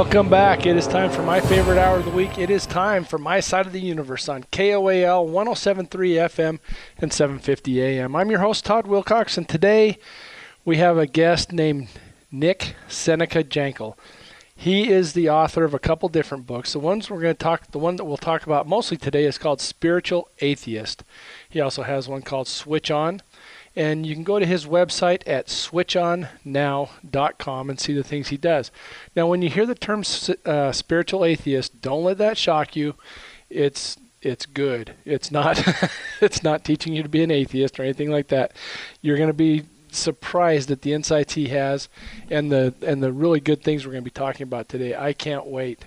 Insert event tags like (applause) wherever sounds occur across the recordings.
Welcome back. It is time for my favorite hour of the week. It is time for my side of the universe on KOAL 1073 FM and 750 AM. I'm your host, Todd Wilcox, and today we have a guest named Nick Seneca Jankel. He is the author of a couple different books. The ones we're going to talk, the one that we'll talk about mostly today is called Spiritual Atheist. He also has one called Switch On, and you can go to his website at switchonnow.com and see the things he does. Now, when you hear the term uh, spiritual atheist, don't let that shock you. It's it's good. It's not (laughs) it's not teaching you to be an atheist or anything like that. You're going to be surprised at the insights he has and the and the really good things we're going to be talking about today. I can't wait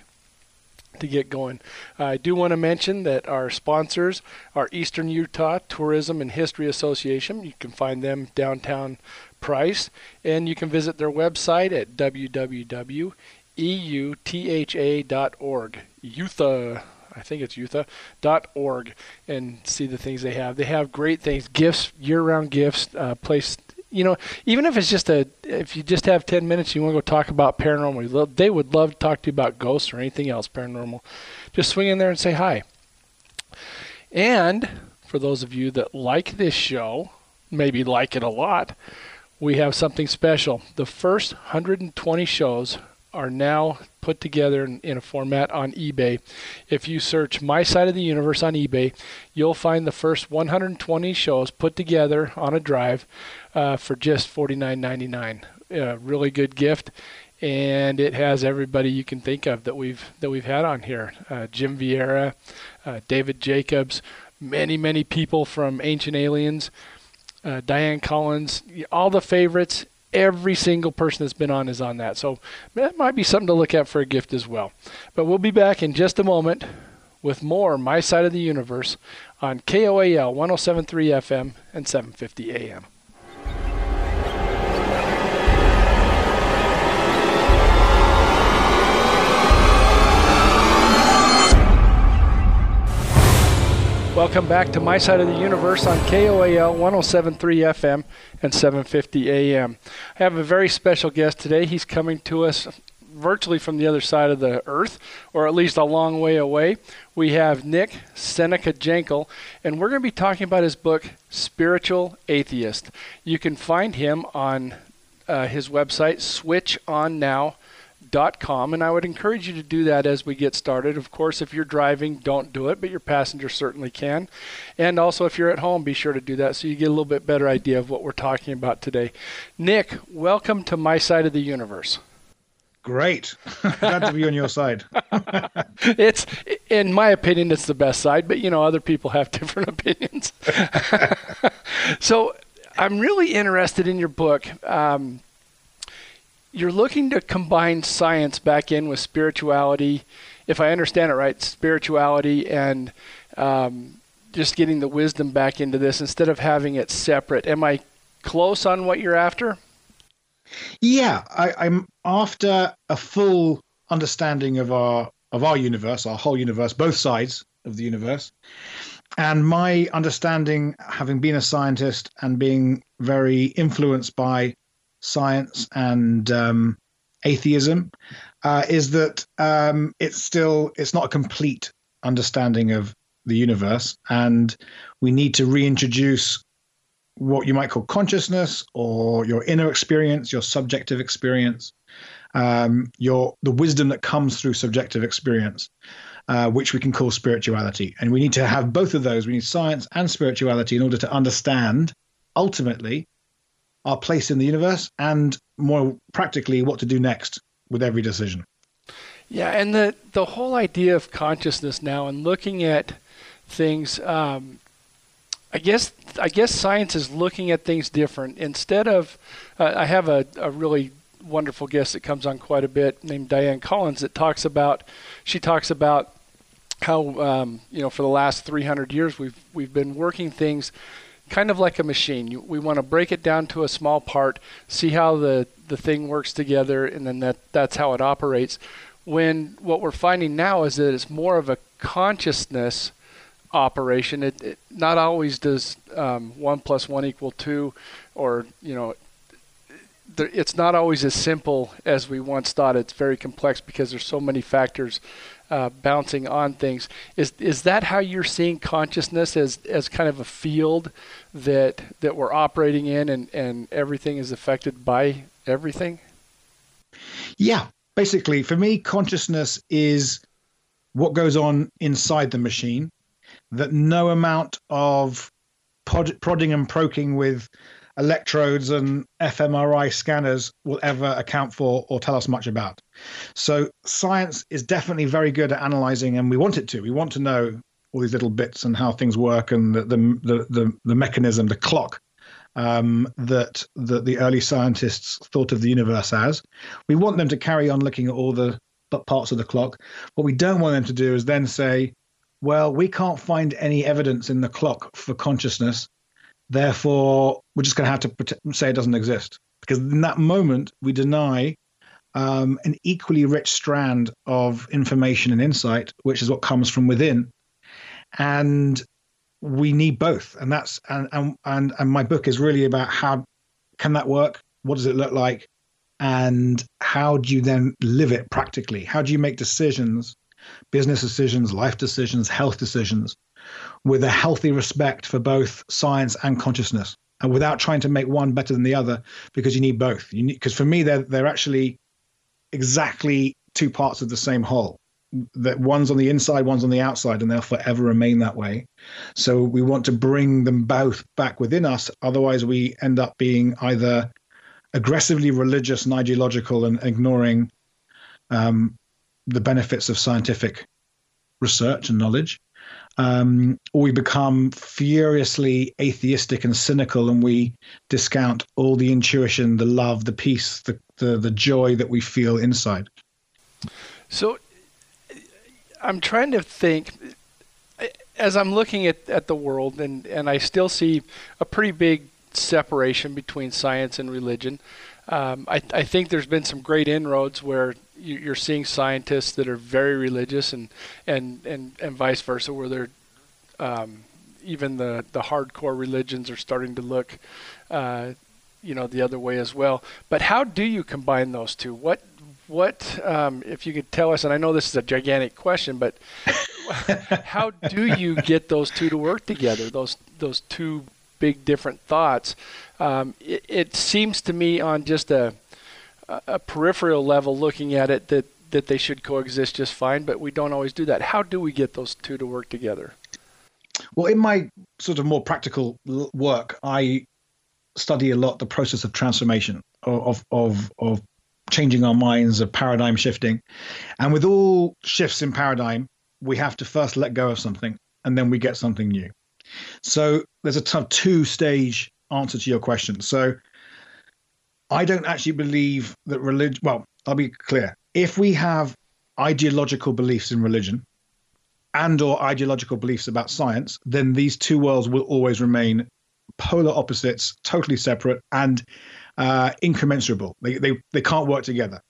to get going. I do want to mention that our sponsors are Eastern Utah Tourism and History Association. You can find them downtown Price, and you can visit their website at www.eutha.org. Utah. I think it's Utah.org and see the things they have. They have great things, gifts, year-round gifts, uh, place you know, even if it's just a, if you just have 10 minutes, you want to go talk about paranormal, they would love to talk to you about ghosts or anything else paranormal. Just swing in there and say hi. And for those of you that like this show, maybe like it a lot, we have something special. The first 120 shows are now put together in, in, a format on eBay. If you search My Side of the Universe on eBay, you'll find the first 120 shows put together on a drive uh, for just $49.99. A really good gift, and it has everybody you can think of that we've that we've had on here. Uh, Jim Vieira, uh, David Jacobs, many many people from Ancient Aliens, uh, Diane Collins, all the favorites. Every single person that's been on is on that, so that might be something to look at for a gift as well. But we'll be back in just a moment with more My Side of the Universe on KOAL 1073 FM and 750 AM. Welcome back to My Side of the Universe on KOAL 1073 FM and 750 AM. I have a very special guest today. He's coming to us virtually from the other side of the earth, or at least a long way away. We have Nick Seneca Jankel, and we're going to be talking about his book, Spiritual Atheist. You can find him on uh, his website, Switch On Now com, and I would encourage you to do that as we get started. Of course, if you're driving, don't do it, but your passenger certainly can. And also, if you're at home, be sure to do that so you get a little bit better idea of what we're talking about today. Nick, welcome to my side of the universe. Great. (laughs) Glad to be on your side. (laughs) it's, in my opinion, it's the best side, but you know, other people have (laughs) different opinions. so I'm really interested in your book. Um, you're looking to combine science back in with spirituality, if I understand it right, spirituality and um, just getting the wisdom back into this instead of having it separate. Am I close on what you're after? Yeah, I, am after a full understanding of our of our universe, our whole universe, both sides of the universe. And my understanding, having been a scientist and being very influenced by science and um, atheism uh, is that um, it's still it's not a complete understanding of the universe, and we need to reintroduce what you might call consciousness or your inner experience, your subjective experience, um, your the wisdom that comes through subjective experience. Uh, which we can call spirituality. And we need to have both of those. We need science and spirituality in order to understand ultimately our place in the universe and more practically what to do next with every decision. Yeah, and the the whole idea of consciousness now and looking at things, um, I guess I guess science is looking at things different. Instead of, uh, I have a, a really wonderful guest that comes on quite a bit named Diane Collins that talks about, she talks about how um, you know for the last 300 years we've we've been working things kind of like a machine. We want to break it down to a small part, see how the, the thing works together, and then that, that's how it operates. When what we're finding now is that it's more of a consciousness operation. It, it not always does um, one plus one equal two, or you know, it's not always as simple as we once thought. It's very complex because there's so many factors uh, bouncing on things. Is is that how you're seeing consciousness as as kind of a field that that we're operating in, and and everything is affected by everything? Yeah, basically, for me, consciousness is what goes on inside the machine. That no amount of pod, prodding and poking with electrodes and fMRI scanners will ever account for or tell us much about. So science is definitely very good at analyzing, and we want it to. We want to know all these little bits and how things work and the the the, the, the mechanism, the clock um, that that the early scientists thought of the universe as. We want them to carry on looking at all the parts of the clock. What we don't want them to do is then say, well, we can't find any evidence in the clock for consciousness. Therefore, we're just going to have to say it doesn't exist. Because in that moment, we deny um, an equally rich strand of information and insight, which is what comes from within. And we need both. And that's and and and, and my book is really about how can that work? What does it look like? And how do you then live it practically? How do you make decisions business decisions, life decisions, health decisions, with a healthy respect for both science and consciousness, and without trying to make one better than the other, because you need both. You need because for me they're they're actually exactly two parts of the same whole. That one's on the inside, one's on the outside, and they'll forever remain that way. So we want to bring them both back within us. Otherwise, we end up being either aggressively religious and ideological and ignoring um, the benefits of scientific research and knowledge, um, we become furiously atheistic and cynical, and we discount all the intuition, the love, the peace, the the, the joy that we feel inside. So, I'm trying to think as I'm looking at, at the world, and, and I still see a pretty big separation between science and religion. Um, I, I think there's been some great inroads where you're seeing scientists that are very religious and and and, and vice versa where they're um, even the the hardcore religions are starting to look uh, you know the other way as well. But how do you combine those two? What what um, if you could tell us and i know this is a gigantic question but (laughs) how do you get those two to work together those those two big different thoughts um, it, it seems to me on just a a peripheral level looking at it that that they should coexist just fine, but we don't always do that. How do we get those two to work together? Well, in my sort of more practical work, I study a lot the process of transformation of of of changing our minds, of paradigm shifting, and with all shifts in paradigm, we have to first let go of something, and then we get something new. So there's a t- two stage answer to your question. So I don't actually believe that religion. Well, I'll be clear. If we have ideological beliefs in religion and or ideological beliefs about science, then these two worlds will always remain polar opposites, totally separate and uh, incommensurable. They, they they can't work together.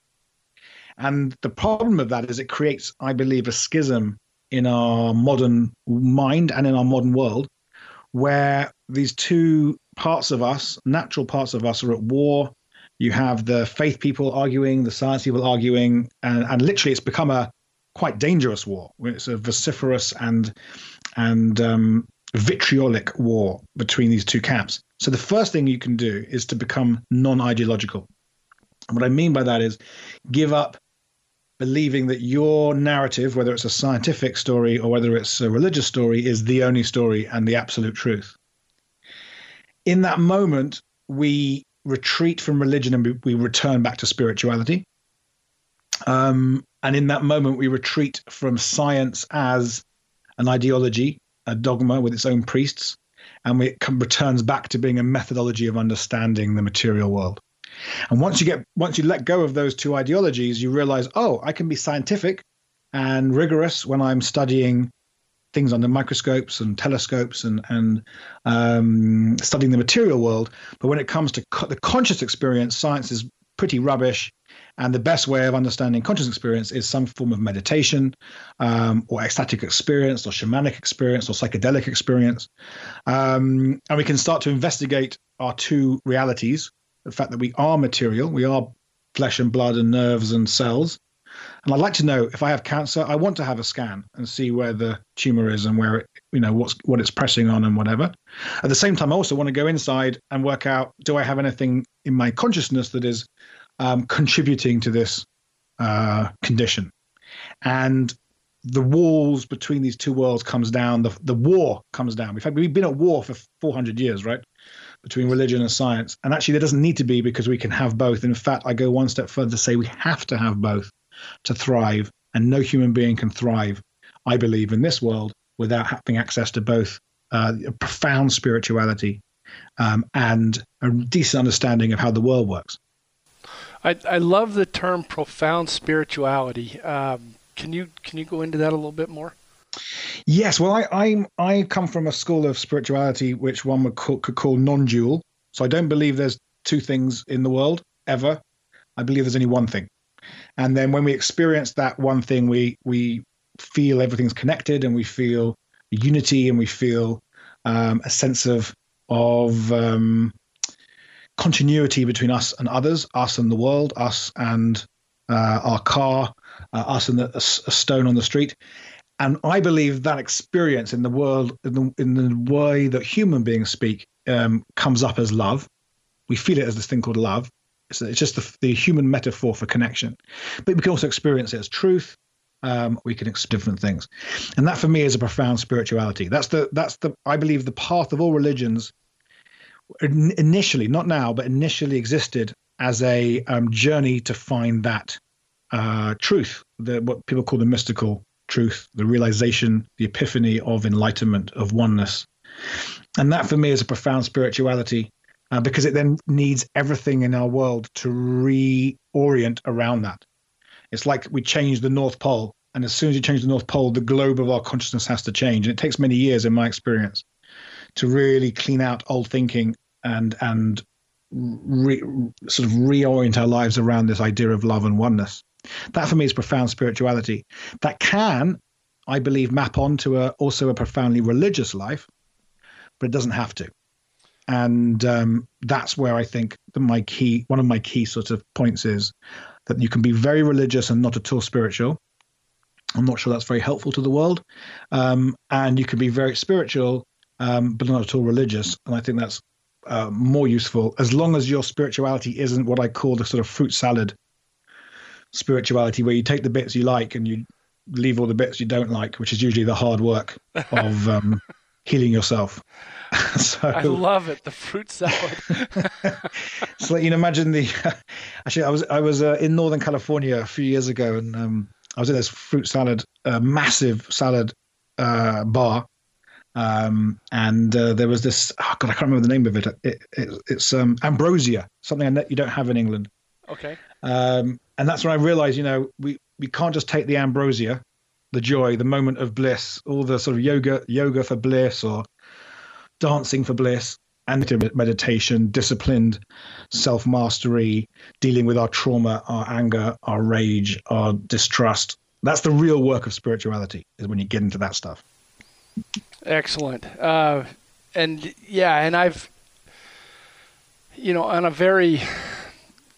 And the problem of that is it creates, I believe, a schism in our modern mind and in our modern world, where these two parts of us, natural parts of us, are at war you have the faith people arguing, the science people arguing, and, and literally it's become a quite dangerous war. It's a vociferous and and um, vitriolic war between these two camps. So the first thing you can do is to become non-ideological. And what I mean by that is give up believing that your narrative, whether it's a scientific story or whether it's a religious story, is the only story and the absolute truth. In that moment, we retreat from religion and we return back to spirituality. Um, and in that moment, we retreat from science as an ideology, a dogma with its own priests, and it returns back to being a methodology of understanding the material world. And once you get, once you let go of those two ideologies, you realize, oh, I can be scientific and rigorous when I'm studying things under microscopes and telescopes and and um, studying the material world. But when it comes to co- the conscious experience, science is pretty rubbish. And the best way of understanding conscious experience is some form of meditation, um, or ecstatic experience, or shamanic experience, or psychedelic experience. Um, and we can start to investigate our two realities, the fact that we are material, we are flesh and blood and nerves and cells. And I'd like to know if I have cancer, I want to have a scan and see where the tumor is and where it, you know, what's what it's pressing on and whatever. At the same time, I also want to go inside and work out do I have anything in my consciousness that is um, contributing to this uh, condition? And the walls between these two worlds comes down. The the war comes down. In fact, we've been at war for 400 years, right? Between religion and science, and actually, there doesn't need to be because we can have both. In fact, I go one step further to say we have to have both to thrive, and no human being can thrive, I believe, in this world without having access to both uh, a profound spirituality um, and a decent understanding of how the world works. I, I love the term profound spirituality. Um, can you can you go into that a little bit more? Yes, well, I I'm, I come from a school of spirituality which one would call, could call non-dual. So I don't believe there's two things in the world ever. I believe there's only one thing. And then when we experience that one thing, we we feel everything's connected, and we feel unity, and we feel um, a sense of of um, continuity between us and others, us and the world, us and uh, our car, uh, us and the, a, a, stone on the street. And I believe that experience in the world, in the, in the way that human beings speak, um, comes up as love. We feel it as this thing called love. It's, it's just the, the, human metaphor for connection. But we can also experience it as truth. Um, we can experience different things, and that for me is a profound spirituality. That's the that's the I believe the path of all religions. Initially, not now, but initially existed as a um, journey to find that uh, truth, the, what people call the mystical truth, the realization, the epiphany of enlightenment, of oneness. And that for me is a profound spirituality uh, because it then needs everything in our world to reorient around that. It's like we change the North Pole, and as soon as you change the North Pole, the globe of our consciousness has to change. And it takes many years, in my experience, to really clean out old thinking and and re, sort of reorient our lives around this idea of love and oneness. That for me is profound spirituality. That can, I believe, map onto a, also a profoundly religious life, but it doesn't have to and um, that's where I think that my key, one of my key sort of points is that you can be very religious and not at all spiritual. I'm not sure that's very helpful to the world, um, and you can be very spiritual um, but not at all religious, and I think that's uh, more useful as long as your spirituality isn't what I call the sort of fruit salad spirituality, where you take the bits you like and you leave all the bits you don't like, which is usually the hard work of (laughs) um, healing yourself. (laughs) so, I love it. The fruit salad. (laughs) so you know, imagine the. Actually, I was I was uh, in Northern California a few years ago, and um, I was in this fruit salad, uh, massive salad uh, bar, um, and uh, there was this. Oh God, I can't remember the name of it. it, it it's um, ambrosia, something that you don't have in England. Okay. Um, and that's when I realized, you know, we we can't just take the ambrosia, the joy, the moment of bliss, all the sort of yoga yoga for bliss or dancing for bliss, and meditation, disciplined self mastery, dealing with our trauma, our anger, our rage, our distrust. That's the real work of spirituality, is when you get into that stuff. Excellent. Uh, and yeah, and I've, you know, on a very,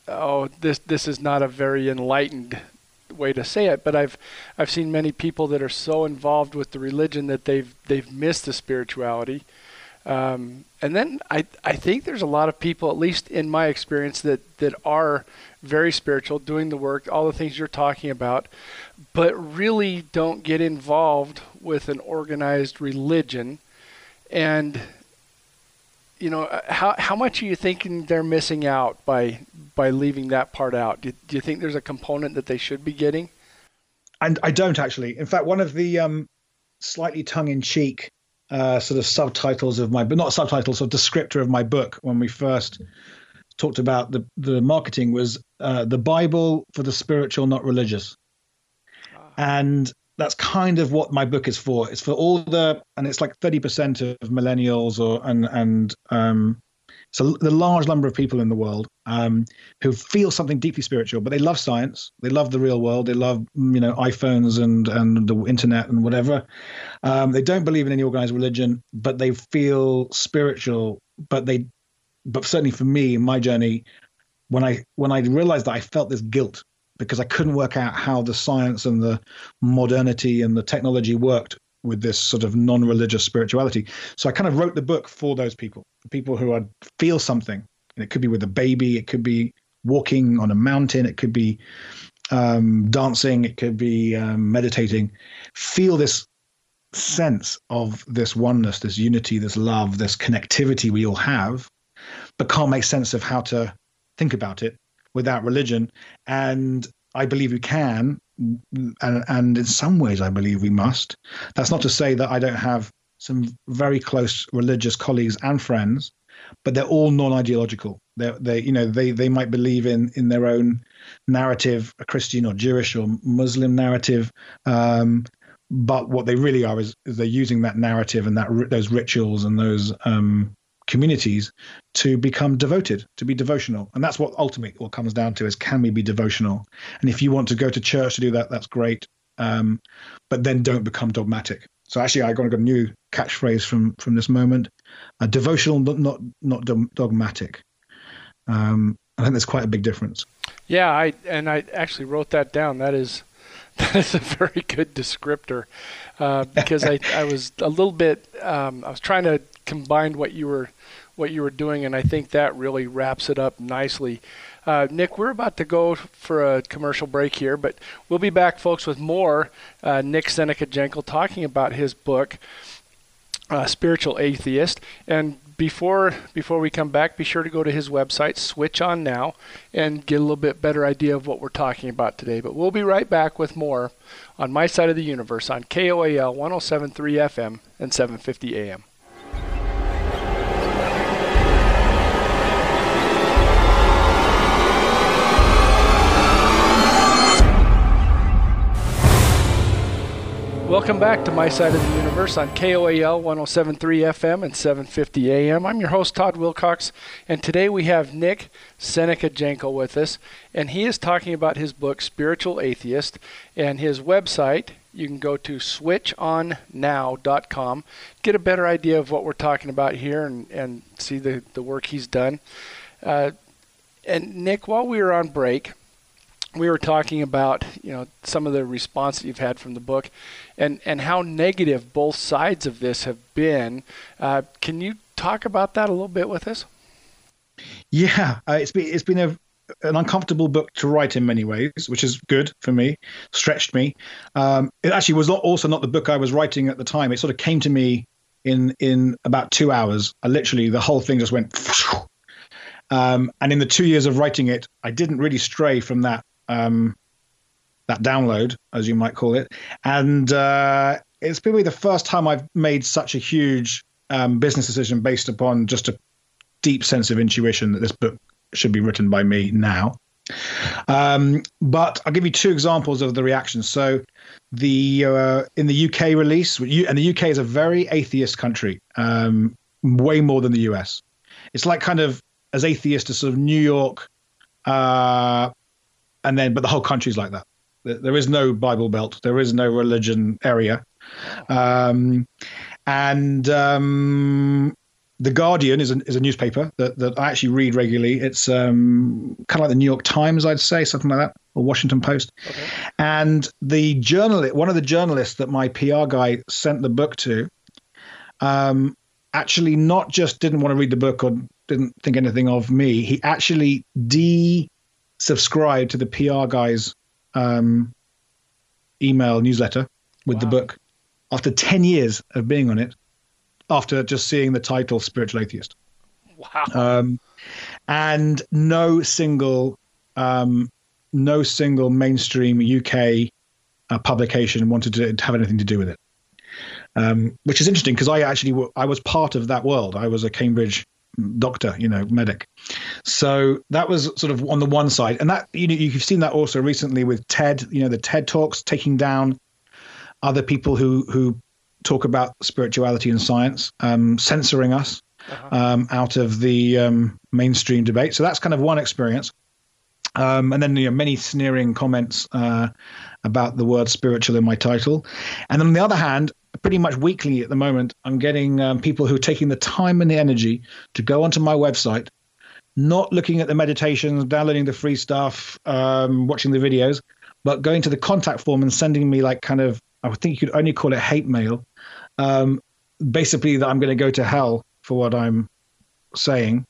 oh, this this is not a very enlightened way to say it, but I've I've seen many people that are so involved with the religion that they've they've missed the spirituality. Um, and then I, I think there's a lot of people, at least in my experience, that, that are very spiritual, doing the work, all the things you're talking about, but really don't get involved with an organized religion. And, you know, uh, how, how much are you thinking they're missing out by, by leaving that part out? Do, do you think there's a component that they should be getting? And I don't actually. In fact, one of the um, slightly tongue in cheek uh, sort of subtitles of my, but not subtitles, or descriptor of my book when we first talked about the the marketing was uh, the Bible for the spiritual, not religious, ah. and that's kind of what my book is for. It's for all the, and it's like thirty percent of millennials or and and um, so the large number of people in the world um, who feel something deeply spiritual, but they love science, they love the real world, they love you know iPhones and and the internet and whatever. Um, they don't believe in any organized religion, but they feel spiritual, but they but certainly for me in my journey, when I when I realized that I felt this guilt because I couldn't work out how the science and the modernity and the technology worked with this sort of non-religious spirituality. So I kind of wrote the book for those people, people who are feel something. And it could be with a baby, it could be walking on a mountain, it could be um, dancing, it could be um, meditating. Feel this sense of this oneness, this unity, this love, this connectivity we all have, but can't make sense of how to think about it without religion. And I believe we can, and, and in some ways, I believe we must. That's not to say that I don't have some very close religious colleagues and friends, but they're all non-ideological. They, they, you know, they they might believe in in their own narrative, a Christian or Jewish or Muslim narrative, um, but what they really are is, is, they're using that narrative and that those rituals and those um, communities to become devoted, to be devotional. And that's what ultimately what comes down to is can we be devotional? And if you want to go to church to do that, that's great. Um, but then don't become dogmatic. So actually, I got a new catchphrase from from this moment: uh, devotional, not not not dogmatic. Um, I think there's quite a big difference. Yeah, I and I actually wrote that down. That is (laughs) that is a very good descriptor uh, because I I was a little bit um, I was trying to combine what you were what you were doing, and I think that really wraps it up nicely. Uh, Nick, we're about to go for a commercial break here, but we'll be back, folks, with more uh, Nick Seneca Jankel talking about his book, uh, Spiritual Atheist. And before before we come back, be sure to go to his website, Switch On Now, and get a little bit better idea of what we're talking about today. But we'll be right back with more on My Side of the Universe on KOAL 107.3 FM and 750 AM. Welcome back to My Side of the Universe on KOAL 107.3 FM and 750 AM. I'm your host, Todd Wilcox, and today we have Nick Seneca Jankel with us, and he is talking about his book, Spiritual Atheist, and his website. You can go to switchonnow.com, get a better idea of what we're talking about here, and, and see the, the work he's done. Uh, and Nick, while we were on break, we were talking about you know some of the response that you've had from the book, and and how negative both sides of this have been. Uh, can you talk about that a little bit with us? Yeah, uh, it's been it's been a an uncomfortable book to write in many ways, which is good for me, stretched me. Um, it actually was not also not the book I was writing at the time. It sort of came to me in in about two hours. I literally the whole thing just went. (laughs) Um, and in the two years of writing it, I didn't really stray from that um, that download, as you might call it. And uh, it's probably the first time I've made such a huge um, business decision based upon just a deep sense of intuition that this book should be written by me now. Um, but I'll give you two examples of the reactions. So, the uh, in the UK release, and the UK is a very atheist country, um, way more than the US. It's like kind of as atheist as sort of New York, uh, and then but the whole country's like that. There is no Bible Belt. There is no religion area, um, and um, the Guardian is a, is a newspaper that, that I actually read regularly. It's um, kind of like the New York Times, I'd say, something like that, or Washington Post. Okay. And the journalist, one of the journalists that my PR guy sent the book to, um, actually not just didn't want to read the book or didn't think anything of me. He actually de subscribe to the PR guy's um, email newsletter with wow. the book after 10 years of being on it, after just seeing the title Spiritual Atheist. Wow. Um, and no single, um, no single mainstream UK uh, publication wanted to have anything to do with it. Um, which is interesting because I actually I was part of that world. I was a Cambridge doctor, you know, medic. So that was sort of on the one side, and that you know you've seen that also recently with TED, you know, the TED talks taking down other people who who talk about spirituality and science, um, censoring us uh-huh. um, out of the um, mainstream debate. So that's kind of one experience. Um, and then you know, many sneering comments uh, about the word spiritual in my title. And then on the other hand, pretty much weekly at the moment, I'm getting um, people who are taking the time and the energy to go onto my website not looking at the meditations, downloading the free stuff, um, watching the videos, but going to the contact form and sending me like kind of, I think you could only call it hate mail. Um, basically, that I'm going to go to hell for what I'm saying.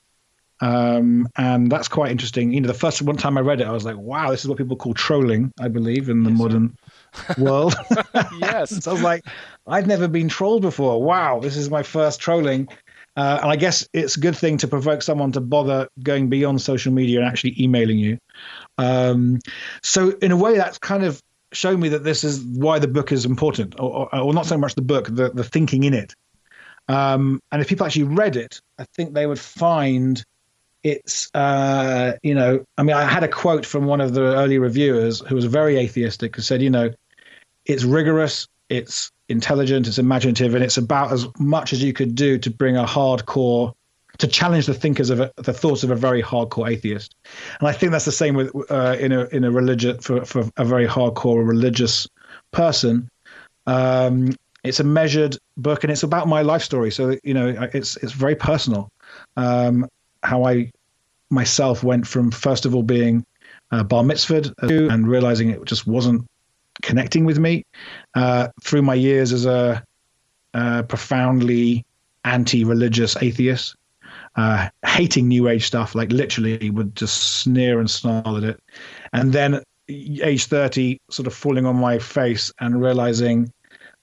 Um, and that's quite interesting. You know, the first one time I read it, I was like, wow, this is what people call trolling, I believe, in the yes, modern (laughs) world. yes. (laughs) so I was like, I've never been trolled before. Wow, this is my first trolling. Uh, and I guess it's a good thing to provoke someone to bother going beyond social media and actually emailing you. Um, so, in a way, that's kind of shown me that this is why the book is important, or, or, or not so much the book, the, the thinking in it. Um, and if people actually read it, I think they would find it's uh, you know i mean i had a quote from one of the early reviewers who was very atheistic who said you know it's rigorous it's intelligent it's imaginative and it's about as much as you could do to bring a hardcore to challenge the thinkers of a, the thoughts of a very hardcore atheist. And i think that's the same with uh, in a in a religious for, for a very hardcore religious person. Um, it's a measured book and it's about my life story. So you know it's it's very personal. Um, how I myself went from first of all being uh, bar mitzvahed uh, and realizing it just wasn't connecting with me uh, through my years as a, a profoundly anti-religious atheist, uh, hating New Age stuff, like literally would just sneer and snarl at it, and then age thirty, sort of falling on my face and realizing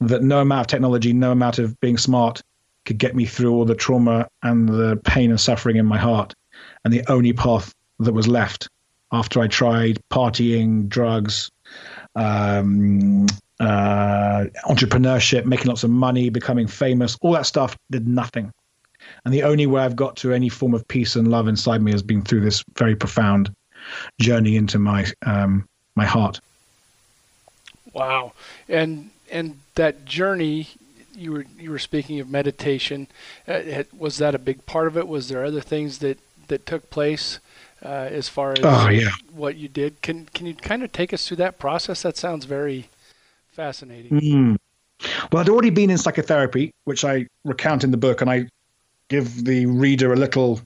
that no amount of technology, no amount of being smart could get me through all the trauma and the pain and suffering in my heart. And the only path that was left after I tried partying, drugs, um, uh, entrepreneurship, making lots of money, becoming famous, all that stuff did nothing. And the only way I've got to any form of peace and love inside me has been through this very profound journey into my um, my heart. Wow, and and that journey you were you were speaking of meditation. Uh, was that a big part of it? Was there other things that that took place uh, as far as oh, yeah. what you did? Can can you kind of take us through that process? That sounds very fascinating. Mm. Well, I'd already been in psychotherapy, which I recount in the book, and I give the reader a little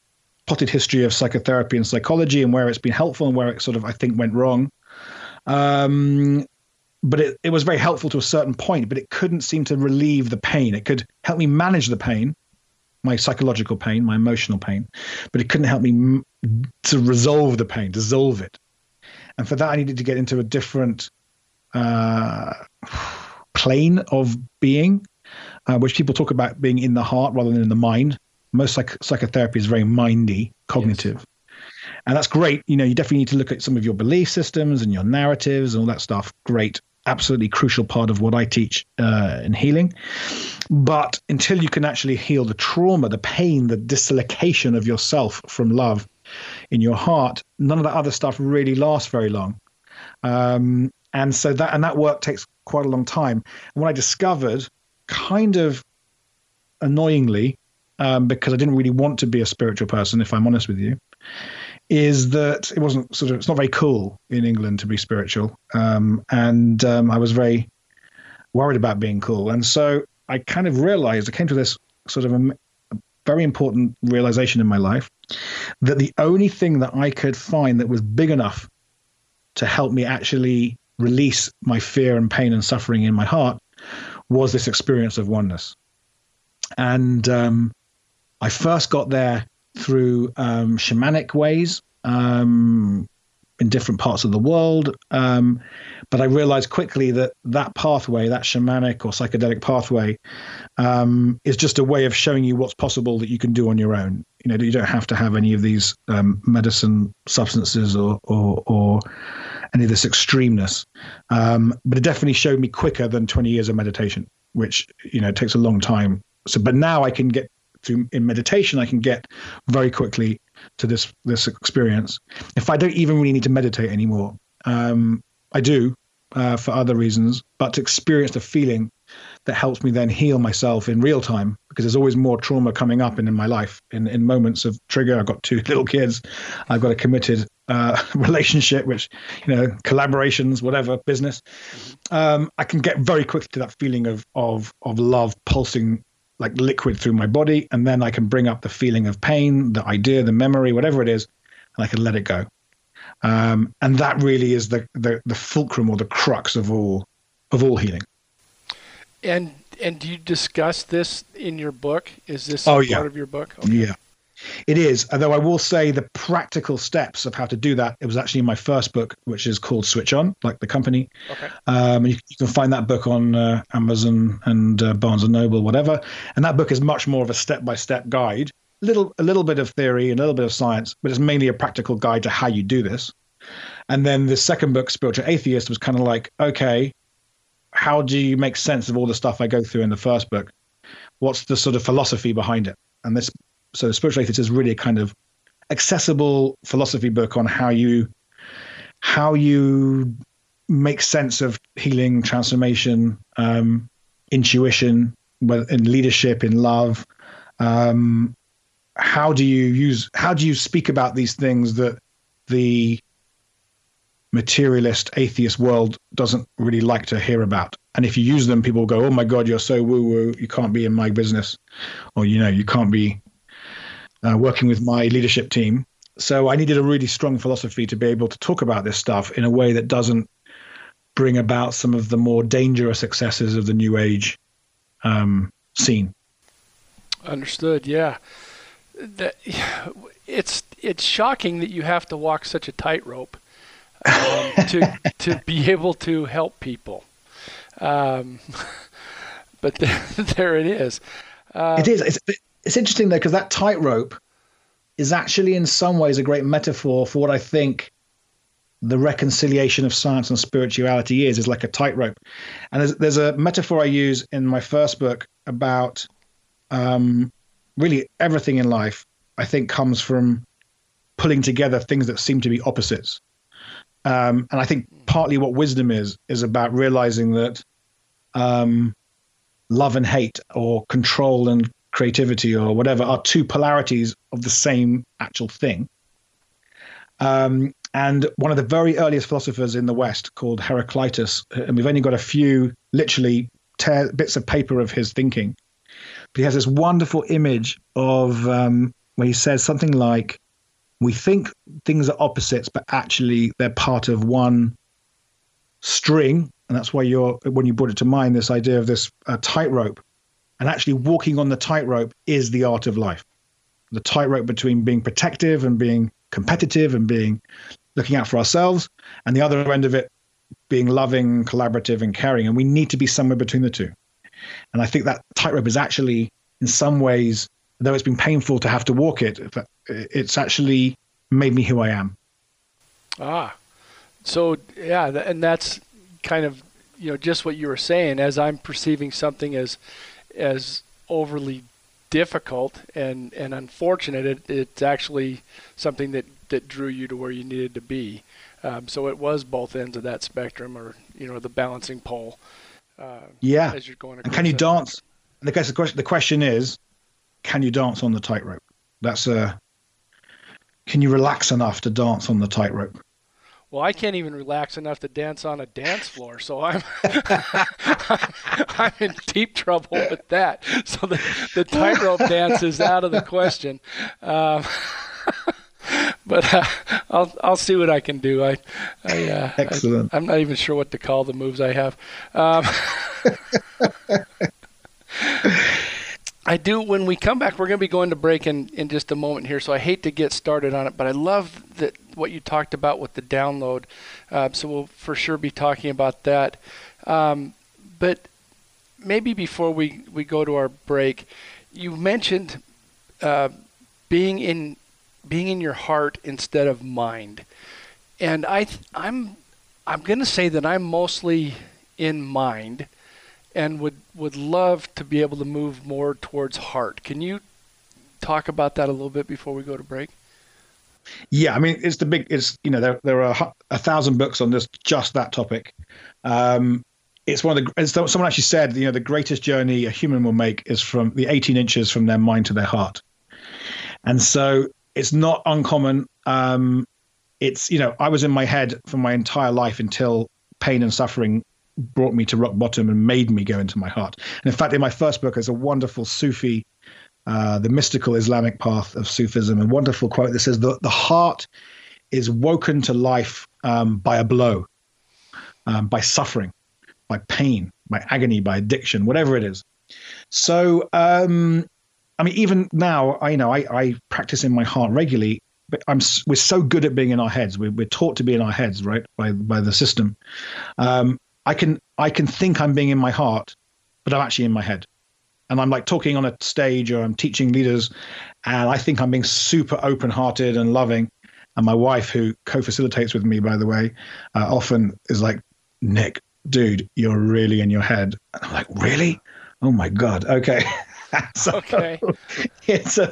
potted history of psychotherapy and psychology and where it's been helpful and where it sort of I think went wrong. Um, but it, it was very helpful to a certain point, but it couldn't seem to relieve the pain. It could help me manage the pain, my psychological pain, my emotional pain, but it couldn't help me m- to resolve the pain, dissolve it. And for that, I needed to get into a different uh, plane of being, uh, which people talk about being in the heart rather than in the mind. Most psych- psychotherapy is very mindy, cognitive. Yes. And that's great. You know, you definitely need to look at some of your belief systems and your narratives and all that stuff. Great absolutely crucial part of what I teach uh, in healing. But until you can actually heal the trauma, the pain, the dislocation of yourself from love in your heart, none of that other stuff really lasts very long. Um, and so that and that work takes quite a long time. And what I discovered, kind of annoyingly, um, because I didn't really want to be a spiritual person, if I'm honest with you, is that it wasn't sort of it's not very cool in England to be spiritual, um, and um, I was very worried about being cool, and so I kind of realized I came to this sort of a, a very important realization in my life that the only thing that I could find that was big enough to help me actually release my fear and pain and suffering in my heart was this experience of oneness, and um, I first got there through um, shamanic ways um, in different parts of the world. Um, but I realized quickly that that pathway, that shamanic or psychedelic pathway, um, is just a way of showing you what's possible that you can do on your own. You know, that you don't have to have any of these um, medicine substances or, or, or any of this extremeness. Um, but it definitely showed me quicker than 20 years of meditation, which you know takes a long time. So, but now I can get through in meditation, I can get very quickly to this this experience. If I don't even really need to meditate anymore, um, I do uh, for other reasons, but to experience the feeling that helps me then heal myself in real time because there's always more trauma coming up in, in my life in, in moments of trigger. I've got two (laughs) little kids. I've got a committed uh, (laughs) relationship, which, you know, collaborations, whatever, business. Um, I can get very quickly to that feeling of, of, of love pulsing like liquid through my body, and then I can bring up the feeling of pain, the idea, the memory, whatever it is, and I can let it go. Um, and that really is the, the the fulcrum or the crux of all of all healing. And and do you discuss this in your book? Is this oh, part yeah. of your book? Okay. Yeah. It is, although I will say the practical steps of how to do that. It was actually in my first book, which is called Switch On, like the company. Okay. Um, you, you, can find that book on uh, Amazon and uh, Barnes and Noble, whatever. And that book is much more of a step-by-step guide, little a little bit of theory, and a little bit of science, but it's mainly a practical guide to how you do this. And then the second book, Spiritual Atheist, was kind of like, okay, how do you make sense of all the stuff I go through in the first book? What's the sort of philosophy behind it? And this so spiritual atheist is really a kind of accessible philosophy book on how you how you make sense of healing transformation um, intuition in leadership in love. Um, how do you use how do you speak about these things that the materialist atheist world doesn't really like to hear about? And if you use them people go oh my god you're so woo woo you can't be in my business or you know you can't be uh, working with my leadership team. So I needed a really strong philosophy to be able to talk about this stuff in a way that doesn't bring about some of the more dangerous excesses of the new age um, scene. Understood. Yeah, that it's it's shocking that you have to walk such a tightrope um, to (laughs) to be able to help people. Um, (laughs) but there, (laughs) there it is. Um, it is. It's, it's interesting though because that tightrope is actually in some ways a great metaphor for what I think the reconciliation of science and spirituality is is like a tightrope. And there's, there's a metaphor i use in my first book about um, really everything in life i think comes from pulling together things that seem to be opposites. Um, and i think partly what wisdom is is about realizing that um, love and hate or control and creativity or whatever are two polarities of the same actual thing. Um, and one of the very earliest philosophers in the West called Heraclitus, and we've only got a few literally tear, bits of paper of his thinking, but he has this wonderful image of um, where he says something like, "We think things are opposites, but actually they're part of one string." And that's why you're when you brought it to mind this idea of this uh, tightrope and actually, walking on the tightrope is the art of life. The tightrope between being protective and being competitive and being looking out for ourselves, and the other end of it being loving, collaborative, and caring. And we need to be somewhere between the two. And I think that tightrope is actually, in some ways, though it's been painful to have to walk it, it's actually made me who I am. Ah, so yeah, and that's kind of you know just what you were saying. As I'm perceiving something as as overly difficult and, and unfortunate. It, it's actually something that, that drew you to where you needed to be. Um, so it was both ends of that spectrum, or you know, the balancing pole. Uh, yeah. As you're going. And can you dance? And I guess the question the question is, can you dance on the tightrope? That's a. Can you relax enough to dance on the tightrope? Well, I can't even relax enough to dance on a dance floor, so I'm (laughs) (laughs) I'm in deep trouble with that. So the the tightrope dance is out of the question. Um, (laughs) but uh, I'll I'll see what I can do. I, I uh, excellent. I, am not even sure what to call the moves I have. Um, I do. When we come back, we're going to be going to break in, in just a moment here. So I hate to get started on it, but I love that what you talked about with the download. Uh, so we'll for sure be talking about that. Um, but maybe before we, we go to our break, you mentioned uh, being in being in your heart instead of mind, and I I'm I'm going to say that I'm mostly in mind and would would love to be able to move more towards heart. Can you talk about that a little bit before we go to break? Yeah, I mean, it's the big. It's you know there there are a thousand books on this just that topic. Um, it's one of the. As someone actually said, you know, the greatest journey a human will make is from the 18 inches from their mind to their heart, and so it's not uncommon. Um, it's you know I was in my head for my entire life until pain and suffering brought me to rock bottom and made me go into my heart. And in fact, in my first book, there's a wonderful Sufi, uh, the mystical Islamic path of Sufism, a wonderful quote that says the the heart is woken to life um, by a blow, um, by suffering, by pain, by agony, by addiction, whatever it is. So, um, I mean, even now, I you know I, I practice in my heart regularly, but I'm we're so good at being in our heads. We're, we're taught to be in our heads, right, by by the system. Um, I can I can think I'm being in my heart, but I'm actually in my head, and I'm like talking on a stage or I'm teaching leaders, and I think I'm being super open-hearted and loving. And my wife, who co-facilitates with me, by the way, uh, often is like, Nick, dude, you're really in your head. And I'm like, really? Oh my god. Okay. (laughs) so okay. (laughs) It's a,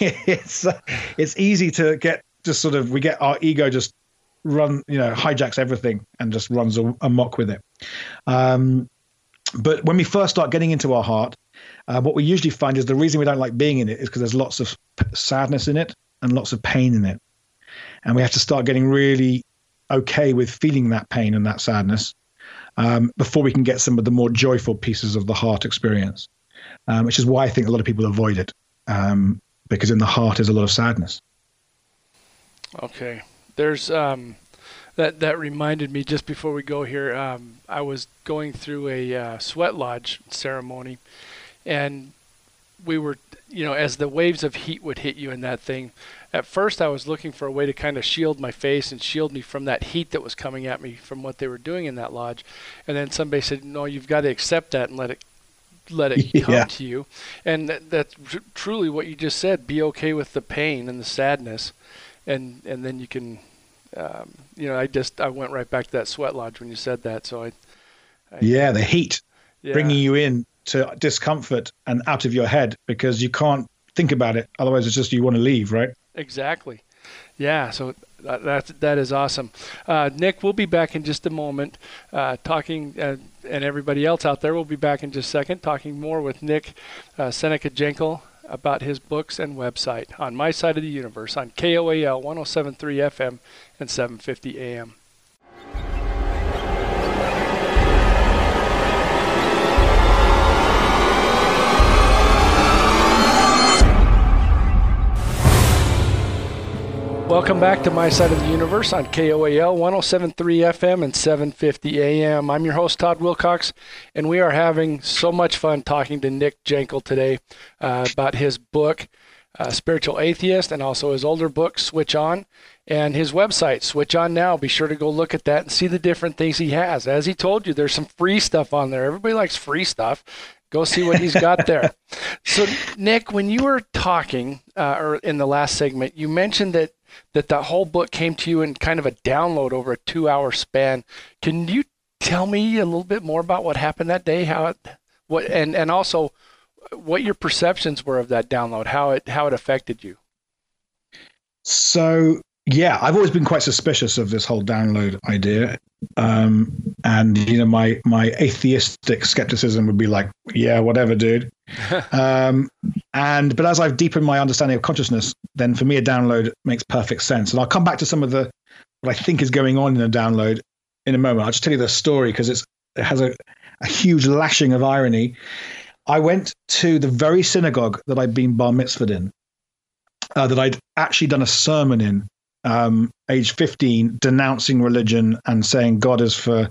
it's a, it's easy to get just sort of we get our ego just run you know hijacks everything and just runs amok with it. Um, but when we first start getting into our heart, uh, what we usually find is the reason we don't like being in it is because there's lots of sadness in it and lots of pain in it, and we have to start getting really okay with feeling that pain and that sadness um, before we can get some of the more joyful pieces of the heart experience, um, which is why I think a lot of people avoid it um, because in the heart is a lot of sadness. Okay, there's um, that that reminded me just before we go here. Um, I was going through a uh, sweat lodge ceremony, and we were, you know, as the waves of heat would hit you in that thing, at first I was looking for a way to kind of shield my face and shield me from that heat that was coming at me from what they were doing in that lodge. And then somebody said, "No, you've got to accept that and let it let it (laughs) yeah. come to you." And that, that's tr- truly what you just said. Be okay with the pain and the sadness, and and then you can, um, you know, I just I went right back to that sweat lodge when you said that. So I, I yeah, the heat yeah. bringing you in to discomfort and out of your head because you can't think about it. Otherwise, it's just you want to leave, right? Exactly. Yeah, so that that, that is awesome. Uh, Nick, we'll be back in just a moment uh, talking, uh, and everybody else out there will be back in just a second talking more with Nick uh, Seneca Jankel about his books and website on My Side of the Universe on KOAL 107.3 FM and 750 AM. Welcome back to My Side of the Universe on KOAL 1073 FM and 750 AM. I'm your host, Todd Wilcox, and we are having so much fun talking to Nick Jankel today uh, about his book, uh, Spiritual Atheist, and also his older book, Switch On, and his website, Switch On Now. Be sure to go look at that and see the different things he has. As he told you, there's some free stuff on there. Everybody likes free stuff. Go see what he's got there. (laughs) so, Nick, when you were talking, uh, or in the last segment, you mentioned that that the whole book came to you in kind of a download over a two hour span. Can you tell me a little bit more about what happened that day? How it, what, and, and also what your perceptions were of that download, how it, how it affected you? So, yeah, I've always been quite suspicious of this whole download idea. Um, and you know, my my atheistic skepticism would be like, yeah, whatever, dude. (laughs) um, and but as I've deepened my understanding of consciousness, then for me a download makes perfect sense. And I'll come back to some of the what I think is going on in a download in a moment. I'll just tell you the story because it's it has a, a huge lashing of irony. I went to the very synagogue that I'd been bar mitzvahed in, uh, that I'd actually done a sermon in um, age 15, denouncing religion and saying God is for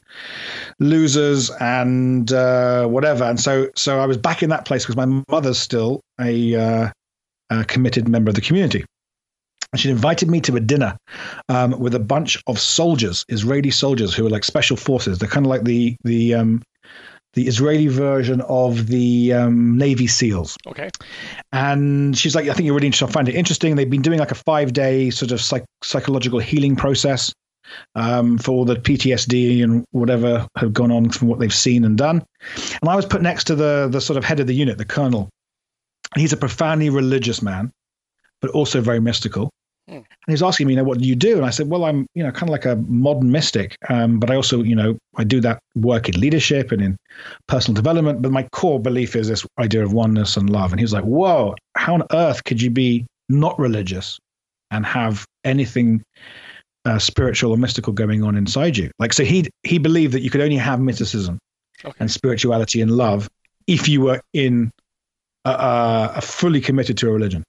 losers and uh, whatever. And so, so I was back in that place because my mother's still a, uh, a, committed member of the community. And she invited me to a dinner um, with a bunch of soldiers, Israeli soldiers who are like special forces. They're kind of like the the um, the Israeli version of the um, Navy SEALs. Okay. And she's like, I think you're really interested. I find it interesting. They've been doing like a five day sort of psych- psychological healing process um, for all the PTSD and whatever have gone on from what they've seen and done. And I was put next to the the sort of head of the unit, the colonel. And he's a profoundly religious man, but also very mystical. And he was asking me, you know, what do you do? And I said, well, I'm, you know, kind of like a modern mystic, um, but I also, you know, I do that work in leadership and in personal development. But my core belief is this idea of oneness and love. And he was like, whoa, how on earth could you be not religious and have anything uh, spiritual or mystical going on inside you. Like, so he he believed that you could only have mysticism okay. and spirituality and love if you were in a, fully committed to a religion.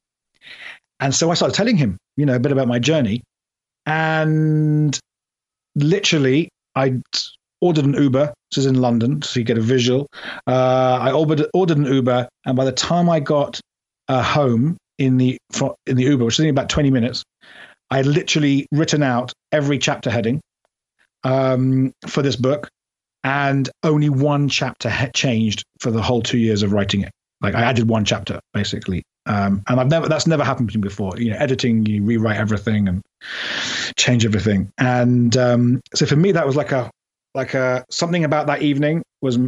And so I started telling him, you know, a bit about my journey, and literally, I ordered an Uber. This is in London, so you get a visual. Uh, I ordered ordered an Uber, and by the time I got uh, home in the in the Uber, which was only about twenty minutes, I had literally written out every chapter heading um, for this book, and only one chapter changed for the whole two years of writing it. Like I added one chapter basically, um, and I've never that's never happened to me before. You know, editing, you rewrite everything and change everything, and um, so for me that was like a like a something about that evening was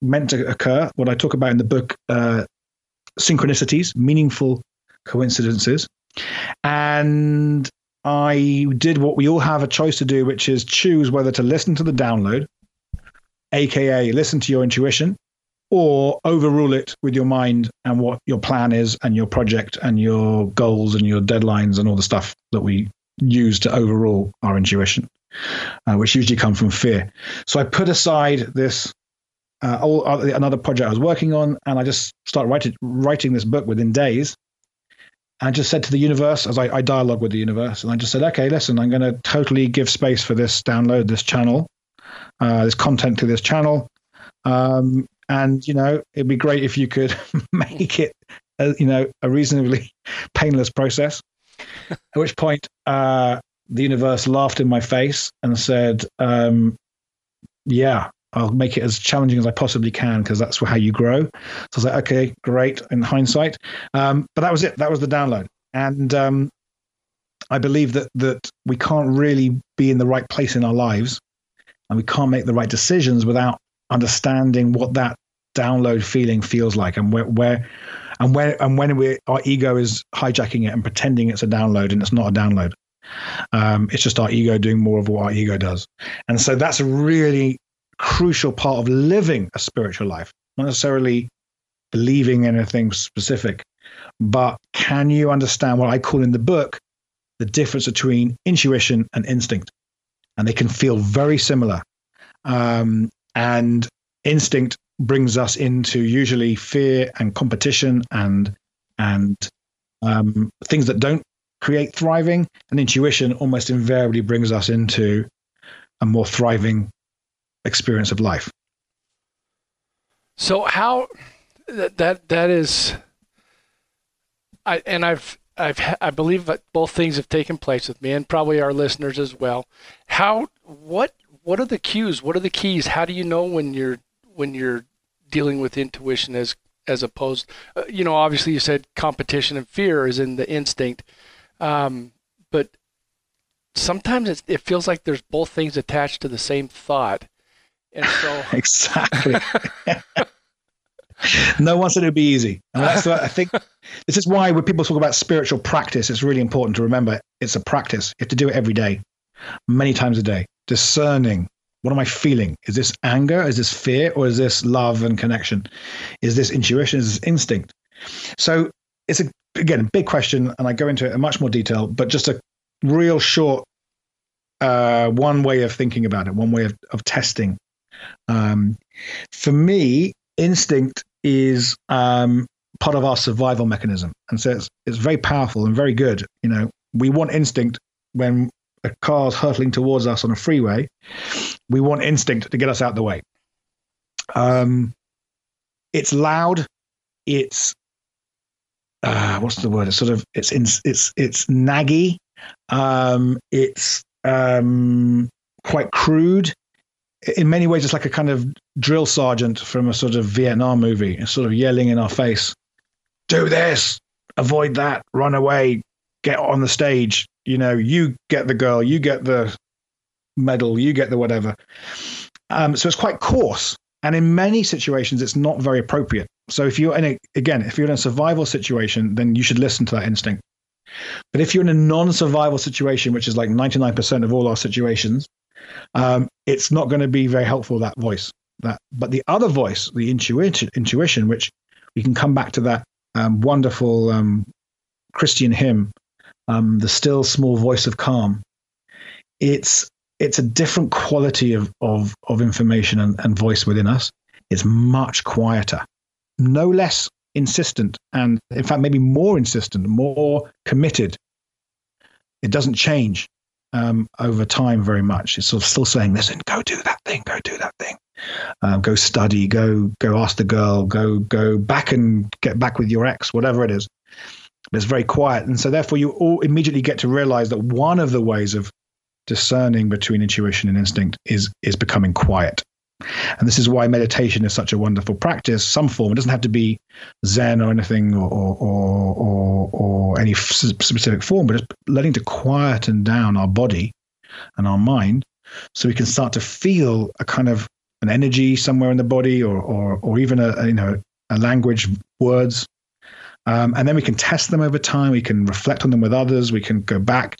meant to occur. What I talk about in the book, uh, synchronicities, meaningful coincidences, and I did what we all have a choice to do, which is choose whether to listen to the download, aka listen to your intuition, or overrule it with your mind and what your plan is and your project and your goals and your deadlines and all the stuff that we use to overrule our intuition, uh, which usually come from fear. So I put aside this uh, all, uh, another project I was working on, and I just started writing writing this book within days. And just said to the universe, as I, I dialogue with the universe, and I just said, okay, listen, I'm going to totally give space for this download, this channel, uh, this content to this channel. Um, and, you know, it'd be great if you could (laughs) make it, a, you know, a reasonably (laughs) painless process. (laughs) At which point, uh, the universe laughed in my face and said, um, yeah, I'll make it as challenging as I possibly can because that's how you grow. So I was like, okay, great in hindsight. Um, but that was it. That was the download. And um, I believe that that we can't really be in the right place in our lives, and we can't make the right decisions without understanding what that download feeling feels like, and where where and where and when we our ego is hijacking it and pretending it's a download and it's not a download. Um, it's just our ego doing more of what our ego does, and so that's a really crucial part of living a spiritual life, not necessarily believing anything specific, but can you understand what I call in the book the difference between intuition and instinct? And they can feel very similar. Um, and instinct brings us into usually fear and competition and and um, things that don't create thriving. And intuition almost invariably brings us into a more thriving experience of life. So how that that that is, I and I've I've I believe that both things have taken place with me and probably our listeners as well. How what what are the cues? What are the keys? How do you know when you're when you're dealing with intuition as as opposed, uh, you know, obviously you said competition and fear is in the instinct, um, but sometimes it, it feels like there's both things attached to the same thought. And so (laughs) exactly. (laughs) no one said it'd be easy. And that's what I think. (laughs) This is why when people talk about spiritual practice, it's really important to remember it's a practice. You have to do it every day, many times a day. Discerning what am I feeling? Is this anger? Is this fear? Or is this love and connection? Is this intuition? Is this instinct? So it's a again a big question, and I go into it in much more detail. But just a real short uh, one way of thinking about it, one way of, of testing um, for me, instinct is um, part of our survival mechanism, and so it's it's very powerful and very good. You know, we want instinct when a car's hurtling towards us on a freeway. We want instinct to get us out the way. Um, it's loud. It's uh, what's the word? It's sort of it's in, it's it's naggy. Um, it's um, quite crude in many ways, it's like a kind of drill sergeant from a sort of Vietnam movie, sort of yelling in our face, do this, avoid that, run away, get on the stage. You know, you get the girl, you get the medal, you get the whatever. Um, so it's quite coarse. And in many situations, it's not very appropriate. So if you're in a, again, if you're in a survival situation, then you should listen to that instinct. But if you're in a non-survival situation, which is like 99% of all our situations, um, it's not going to be very helpful that voice. That, but the other voice, the intuition, intuition, which we can come back to that um, wonderful um, Christian hymn, um, "The Still Small Voice of Calm." it's it's a different quality of of, of information and, and voice within us. It's much quieter, no less insistent, and in fact, maybe more insistent, more committed. It doesn't change um, over time very much. It's sort of still saying, "Listen, go do that thing, go do that thing, um, go study, go go ask the girl, go go back and get back with your ex, whatever it is." But it's very quiet, and so therefore you all immediately get to realize that one of the ways of discerning between intuition and instinct is is becoming quiet. And this is why meditation is such a wonderful practice. Some form. It doesn't have to be Zen or anything or or or, or any specific form, but just letting to quieten down our body and our mind, so we can start to feel a kind of an energy somewhere in the body, or or or even a, a you know a language, words um, and then we can test them over time. We can reflect on them with others. We can go back.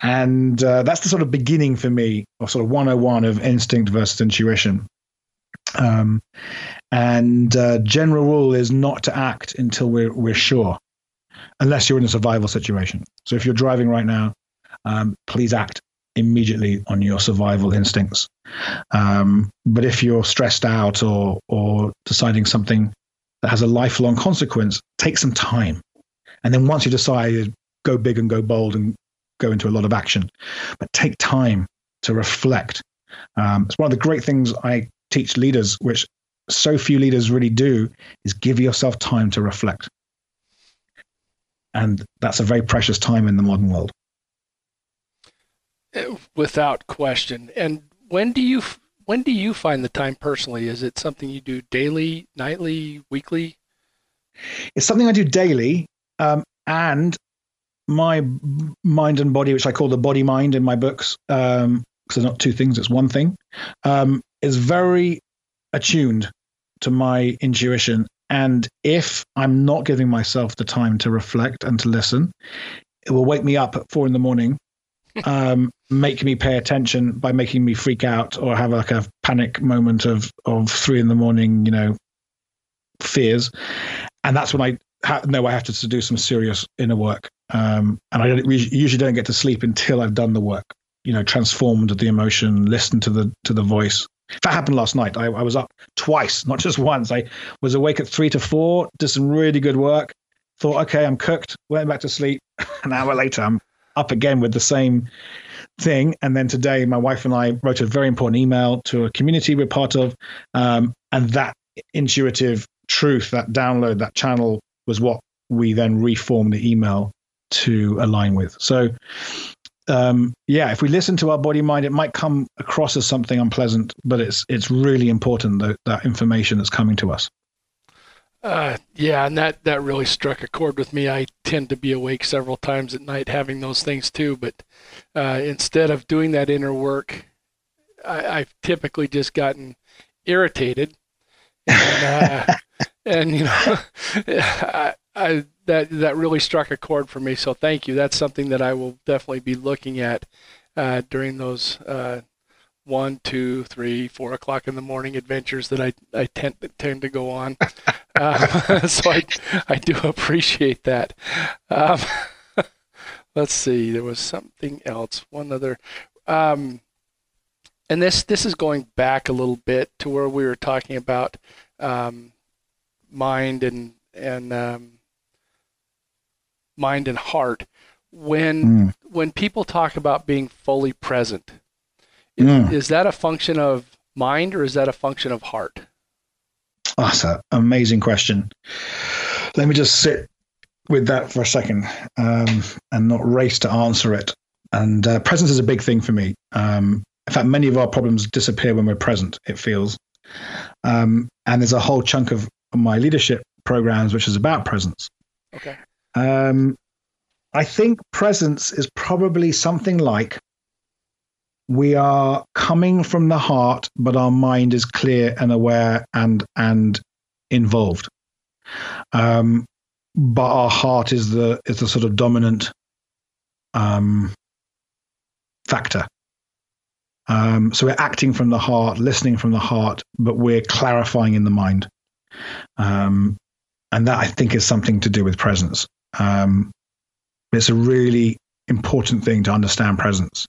And uh, that's the sort of beginning for me, or sort of 101 of instinct versus intuition. Um, and uh, general rule is not to act until we're, we're sure, unless you're in a survival situation. So if you're driving right now, um, please act immediately on your survival instincts. Um, but if you're stressed out or or deciding something that has a lifelong consequence, take some time. And then once you decide, to go big and go bold and go into a lot of action. But take time to reflect. Um, it's one of the great things I teach leaders, which so few leaders really do, is give yourself time to reflect. And that's a very precious time in the modern world. Without question. And when do you when do you find the time personally? Is it something you do daily, nightly, weekly? It's something I do daily. Um, and my mind and body, which I call the body mind in my books, because um, they're not two things, it's one thing, um, is very attuned to my intuition. And if I'm not giving myself the time to reflect and to listen, it will wake me up at four in the morning um, make me pay attention by making me freak out or have like a panic moment of of three in the morning, you know, fears, and that's when I ha- know I have to, do some serious inner work. Um, and I don't, usually don't get to sleep until I've done the work. You know, transformed the emotion, listened to the to the voice. That happened last night. I, I was up twice, not just once. I was awake at three to four, did some really good work. Thought, okay, I'm cooked. Went back to sleep. (laughs) An hour later, I'm up again with the same thing. And then today, my wife and I wrote a very important email to a community we're part of. Um, and that intuitive truth, that download, that channel was what we then reformed the email to align with. So, um, yeah, if we listen to our body mind, it might come across as something unpleasant, but it's it's really important that that information that's coming to us. Uh, yeah, and that, that really struck a chord with me. I tend to be awake several times at night having those things too, but uh, instead of doing that inner work, I, have typically just gotten irritated, and, uh, (laughs) and you know, (laughs) I, I, that that really struck a chord for me. So thank you. That's something that I will definitely be looking at uh, during those uh, one, two, three, four o'clock in the morning adventures that I, I tend tend to go on. (laughs) Uh, (laughs) so I I do appreciate that. Um, (laughs) let's see, there was something else. One other, um, and this this is going back a little bit to where we were talking about um, mind and and um, mind and heart. When mm. when people talk about being fully present mm. is that a function of mind or is that a function of heart? Oh, that's an amazing question. Let me just sit with that for a second um, and not race to answer it. And uh, presence is a big thing for me. Um, in fact, many of our problems disappear when we're present, it feels. Um, and there's a whole chunk of my leadership programs which is about presence. Okay. Um, I think presence is probably something like we are coming from the heart, but our mind is clear and aware and and involved. Um, but our heart is the is the sort of dominant um, factor. Um, so we're acting from the heart, listening from the heart, but we're clarifying in the mind. Um, and that I think is something to do with presence. Um, it's a really important thing to understand presence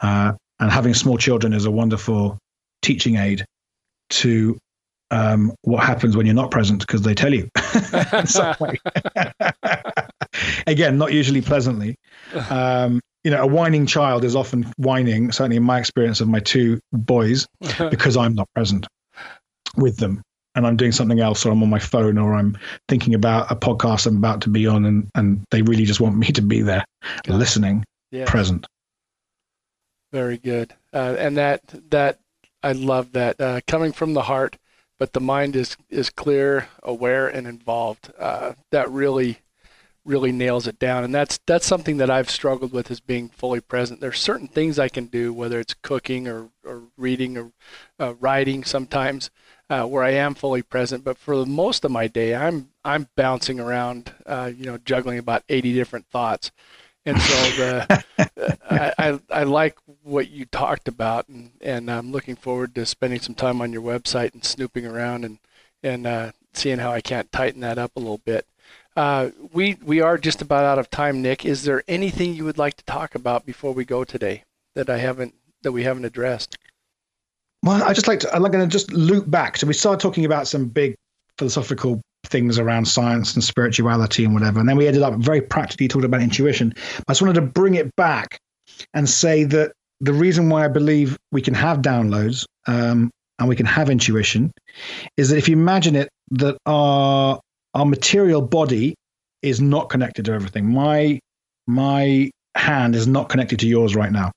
Uh, and having small children is a wonderful teaching aid to um, what happens when you're not present because they tell you (laughs) in some way. (laughs) Again, not usually pleasantly. (laughs) Um, you know, a whining child is often whining, certainly in my experience of my two boys, because I'm not present with them and I'm doing something else or I'm on my phone or I'm thinking about a podcast I'm about to be on and, and they really just want me to be there, Got listening, yes. present. Very good. Uh, and that, that, I love that. Uh, coming from the heart, but the mind is, is clear, aware, and involved. Uh, that really really nails it down. And that's that's something that I've struggled with is being fully present. There's certain things I can do, whether it's cooking or, or reading or uh, writing sometimes, uh, where I am fully present. But for most of my day, I'm I'm bouncing around, uh, you know, juggling about 80 different thoughts. And so the, I, I, I like what you talked about, and, and I'm looking forward to spending some time on your website and snooping around and and uh, seeing how I can't tighten that up a little bit. Uh, we we are just about out of time, Nick. Is there anything you would like to talk about before we go today that I haven't that we haven't addressed? Well, I just like to. I'm going to just loop back. So we started talking about some big philosophical things around science and spirituality and whatever, and then we ended up very practically talking about intuition. I just wanted to bring it back and say that the reason why I believe we can have downloads um, and we can have intuition is that if you imagine it, that our our material body is not connected to everything. My my hand is not connected to yours right now,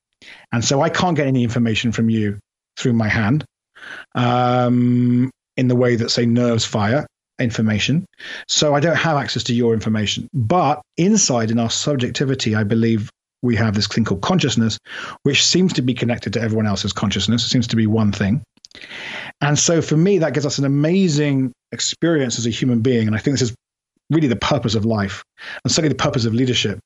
and so I can't get any information from you through my hand, um, in the way that say nerves fire information. So I don't have access to your information. But inside in our subjectivity, I believe we have this thing called consciousness, which seems to be connected to everyone else's consciousness. It seems to be one thing. And so for me, that gives us an amazing experience as a human being. And I think this is really the purpose of life and certainly the purpose of leadership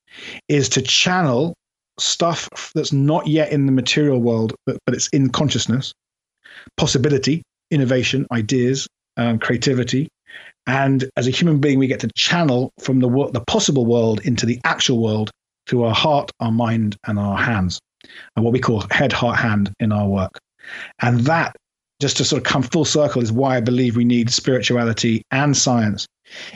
is to channel stuff that's not yet in the material world, but, but it's in consciousness, possibility, innovation, ideas, um, creativity. And as a human being, we get to channel from the, the possible world into the actual world through our heart, our mind, and our hands, and what we call head, heart, hand in our work. And that just to sort of come full circle is why I believe we need spirituality and science.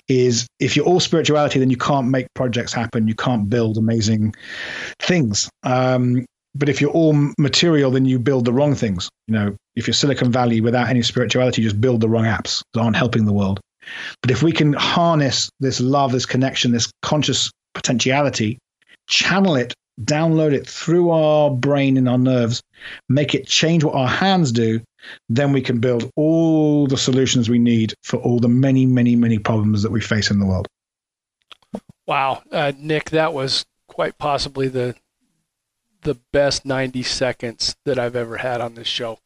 Is if you're all spirituality, then you can't make projects happen. You can't build amazing things. Um, but if you're all material, then you build the wrong things. You know, if you're Silicon Valley without any spirituality, you just build the wrong apps that aren't helping the world. But if we can harness this love, this connection, this conscious potentiality, channel it download it through our brain and our nerves, make it change what our hands do, then we can build all the solutions we need for all the many, many, many problems that we face in the world. Wow, uh, Nick, that was quite possibly the the best 90 seconds that I've ever had on this show.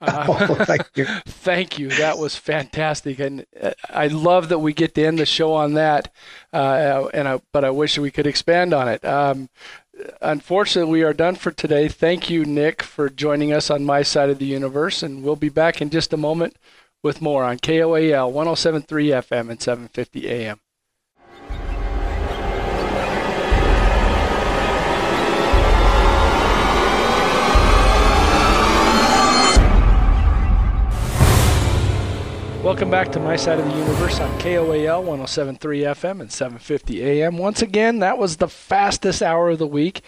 Uh, (laughs) oh, thank you. (laughs) thank you. That was fantastic, and uh, I love that we get to end the show on that. Uh, and I, but I wish we could expand on it. Um, unfortunately, we are done for today. Thank you, Nick, for joining us on my side of the universe, and we'll be back in just a moment with more on KOAL 107.3 FM and 750 AM. Welcome back to my side of the universe on KOAL 107.3 FM and 750 AM. Once again, that was the fastest hour of the week,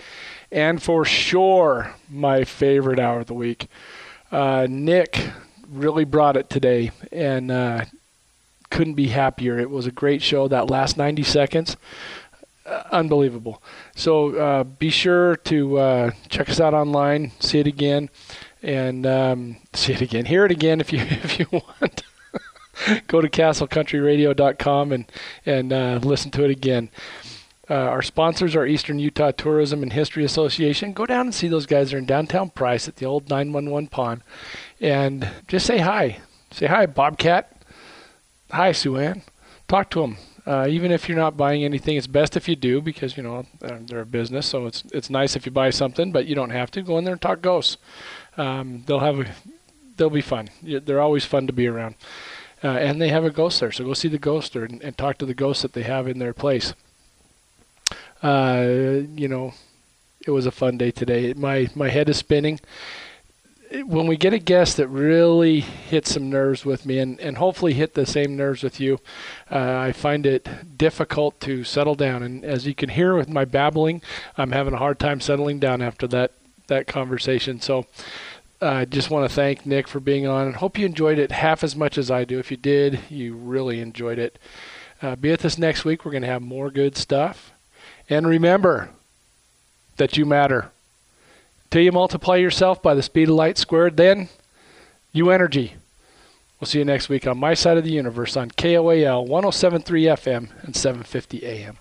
and for sure my favorite hour of the week. Uh, Nick really brought it today, and uh, couldn't be happier. It was a great show. That last 90 seconds, uh, unbelievable. So uh, be sure to uh, check us out online, see it again, and um, see it again, hear it again if you (laughs) if you want. (laughs) go to castlecountryradio.com and and uh, listen to it again. Uh, our sponsors are Eastern Utah Tourism and History Association. Go down and see those guys. They're in downtown Price at the old 911 pond, and just say hi. Say hi, Bobcat. Hi, Sue Ann. Talk to them. Uh, even if you're not buying anything, it's best if you do because you know they're a business. So it's it's nice if you buy something, but you don't have to. Go in there and talk ghosts. Um, they'll have a, they'll be fun. They're always fun to be around. Uh, and they have a ghost there, so go see the ghost there and, talk to the ghosts that they have in their place. Uh, you know, it was a fun day today. My my head is spinning. When we get a guest that really hits some nerves with me, and, and hopefully hit the same nerves with you, uh, I find it difficult to settle down. And as you can hear with my babbling, I'm having a hard time settling down after that that conversation. So I uh, just want to thank Nick for being on and hope you enjoyed it half as much as I do. If you did, you really enjoyed it. Uh, be with us next week. We're going to have more good stuff. And remember that you matter. Till you multiply yourself by the speed of light squared, then you energy. We'll see you next week on My Side of the Universe on KOAL 1073 FM and 750 AM.